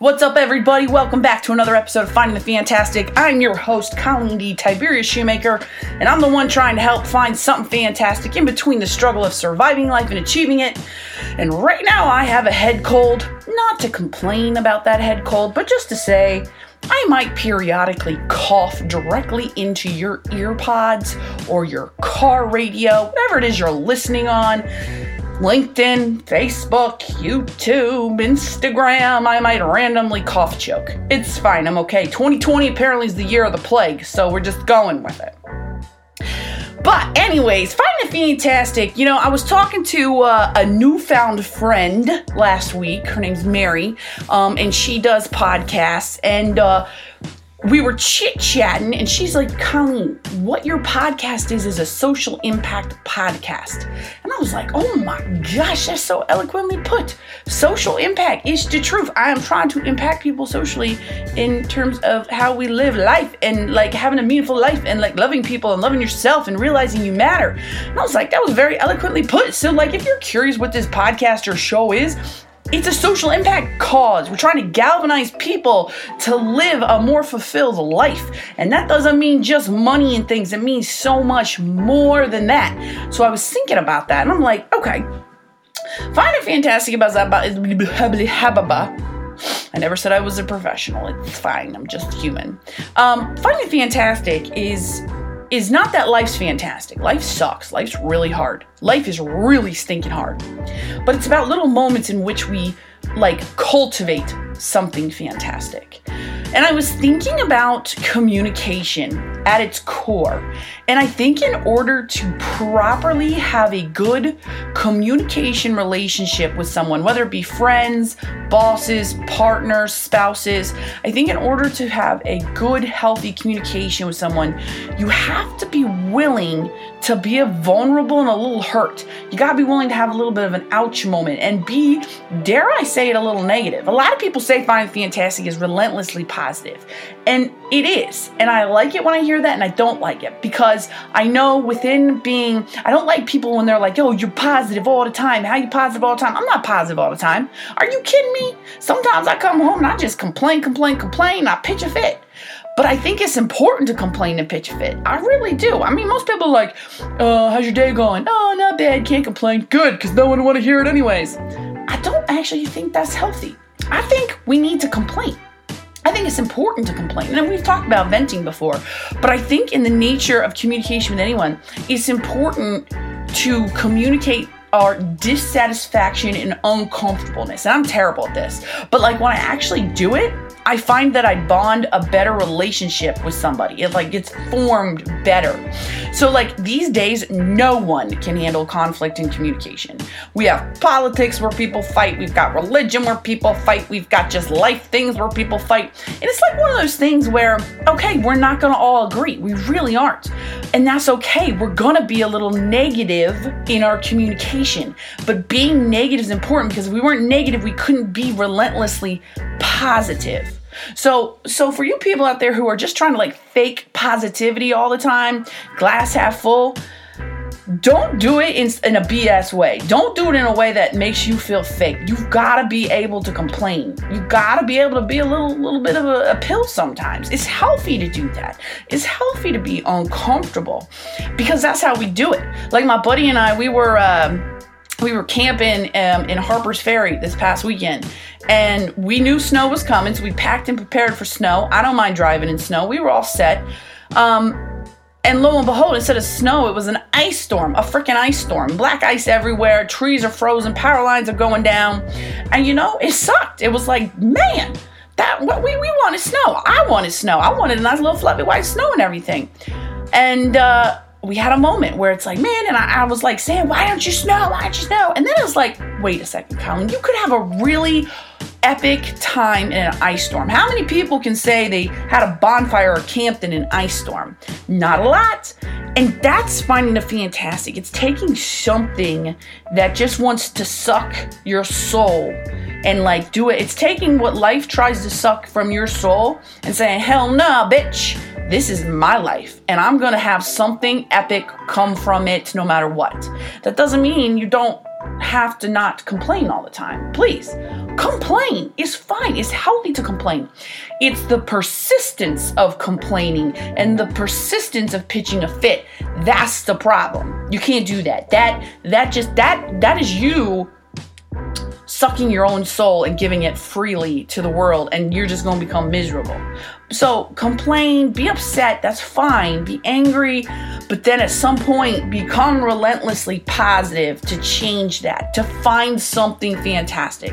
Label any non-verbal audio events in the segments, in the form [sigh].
What's up, everybody? Welcome back to another episode of Finding the Fantastic. I'm your host, Colleen D. Tiberius Shoemaker, and I'm the one trying to help find something fantastic in between the struggle of surviving life and achieving it. And right now, I have a head cold. Not to complain about that head cold, but just to say, I might periodically cough directly into your earpods or your car radio, whatever it is you're listening on. LinkedIn, Facebook, YouTube, Instagram, I might randomly cough choke. It's fine, I'm okay. 2020 apparently is the year of the plague, so we're just going with it. But, anyways, finding it fantastic. You know, I was talking to uh, a newfound friend last week. Her name's Mary, um, and she does podcasts. And uh, we were chit chatting, and she's like, Colleen, what your podcast is is a social impact podcast. And I was like, oh my gosh, that's so eloquently put. Social impact is the truth. I am trying to impact people socially in terms of how we live life and like having a meaningful life and like loving people and loving yourself and realizing you matter. And I was like, that was very eloquently put. So, like, if you're curious what this podcast or show is, it's a social impact cause. We're trying to galvanize people to live a more fulfilled life. And that doesn't mean just money and things, it means so much more than that. So I was thinking about that and I'm like, okay, finding fantastic about that. I never said I was a professional. It's fine. I'm just human. Um, finding fantastic is is not that life's fantastic. Life sucks. Life's really hard. Life is really stinking hard. But it's about little moments in which we like cultivate something fantastic. And I was thinking about communication at its core. And I think in order to properly have a good communication relationship with someone, whether it be friends, bosses, partners, spouses, I think in order to have a good, healthy communication with someone, you have to be willing to be vulnerable and a little hurt. You gotta be willing to have a little bit of an ouch moment and be, dare I say it, a little negative. A lot of people say Finding Fantastic is relentlessly positive, and it is. And I like it when I hear that, and I don't like it because I know within being, I don't like people when they're like, yo, you're positive all the time. How you positive all the time? I'm not positive all the time. Are you kidding me? Sometimes I come home and I just complain, complain, complain, I pitch a fit. But I think it's important to complain and pitch a fit. I really do. I mean, most people are like, uh, how's your day going? Oh, not bad. Can't complain. Good, because no one want to hear it anyways. I don't actually think that's healthy. I think we need to complain. I think it's important to complain. And we've talked about venting before, but I think in the nature of communication with anyone, it's important to communicate our dissatisfaction and uncomfortableness. And I'm terrible at this, but like when I actually do it, I find that I bond a better relationship with somebody. It like gets formed better. So like these days, no one can handle conflict and communication. We have politics where people fight. We've got religion where people fight. We've got just life things where people fight. And it's like one of those things where, okay, we're not gonna all agree. We really aren't. And that's okay. We're gonna be a little negative in our communication. But being negative is important because if we weren't negative, we couldn't be relentlessly positive. So, so for you people out there who are just trying to like fake positivity all the time, glass half full, don't do it in, in a BS way. Don't do it in a way that makes you feel fake. You've got to be able to complain. You got to be able to be a little little bit of a, a pill sometimes. It's healthy to do that. It's healthy to be uncomfortable because that's how we do it. Like my buddy and I, we were. Um, we were camping um, in Harper's Ferry this past weekend, and we knew snow was coming, so we packed and prepared for snow. I don't mind driving in snow. We were all set. Um, and lo and behold, instead of snow, it was an ice storm, a freaking ice storm. Black ice everywhere, trees are frozen, power lines are going down. And you know, it sucked. It was like, man, that what we, we wanted snow. I wanted snow. I wanted a nice little fluffy white snow and everything. And uh we had a moment where it's like, man, and I, I, was like saying, why don't you snow? Why don't you snow? And then it was like, wait a second, Colin, you could have a really epic time in an ice storm. How many people can say they had a bonfire or camped in an ice storm? Not a lot. And that's finding the fantastic. It's taking something that just wants to suck your soul and like do it. It's taking what life tries to suck from your soul and saying, hell no, nah, bitch this is my life and I'm gonna have something epic come from it no matter what. That doesn't mean you don't have to not complain all the time. Please, complain is fine. It's healthy to complain. It's the persistence of complaining and the persistence of pitching a fit. That's the problem. You can't do that. That that just that that is you sucking your own soul and giving it freely to the world, and you're just going to become miserable. So, complain, be upset, that's fine, be angry, but then at some point, become relentlessly positive to change that, to find something fantastic.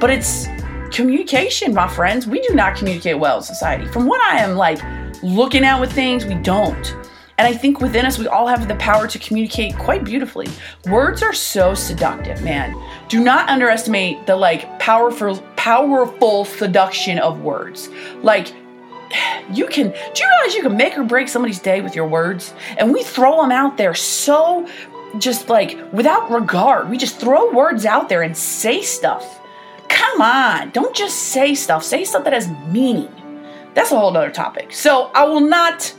But it's communication, my friends. We do not communicate well in society. From what I am like looking at with things, we don't. And I think within us, we all have the power to communicate quite beautifully. Words are so seductive, man. Do not underestimate the like powerful, powerful seduction of words. Like, [sighs] you can, do you realize you can make or break somebody's day with your words? And we throw them out there so just like without regard. We just throw words out there and say stuff. Come on, don't just say stuff, say stuff that has meaning. That's a whole other topic. So I will not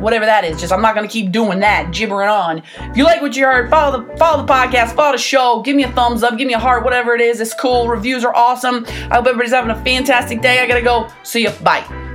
whatever that is. Just I'm not gonna keep doing that, gibbering on. If you like what you heard, follow the follow the podcast, follow the show, give me a thumbs up, give me a heart, whatever it is. It's cool. Reviews are awesome. I hope everybody's having a fantastic day. I gotta go. See you. Bye.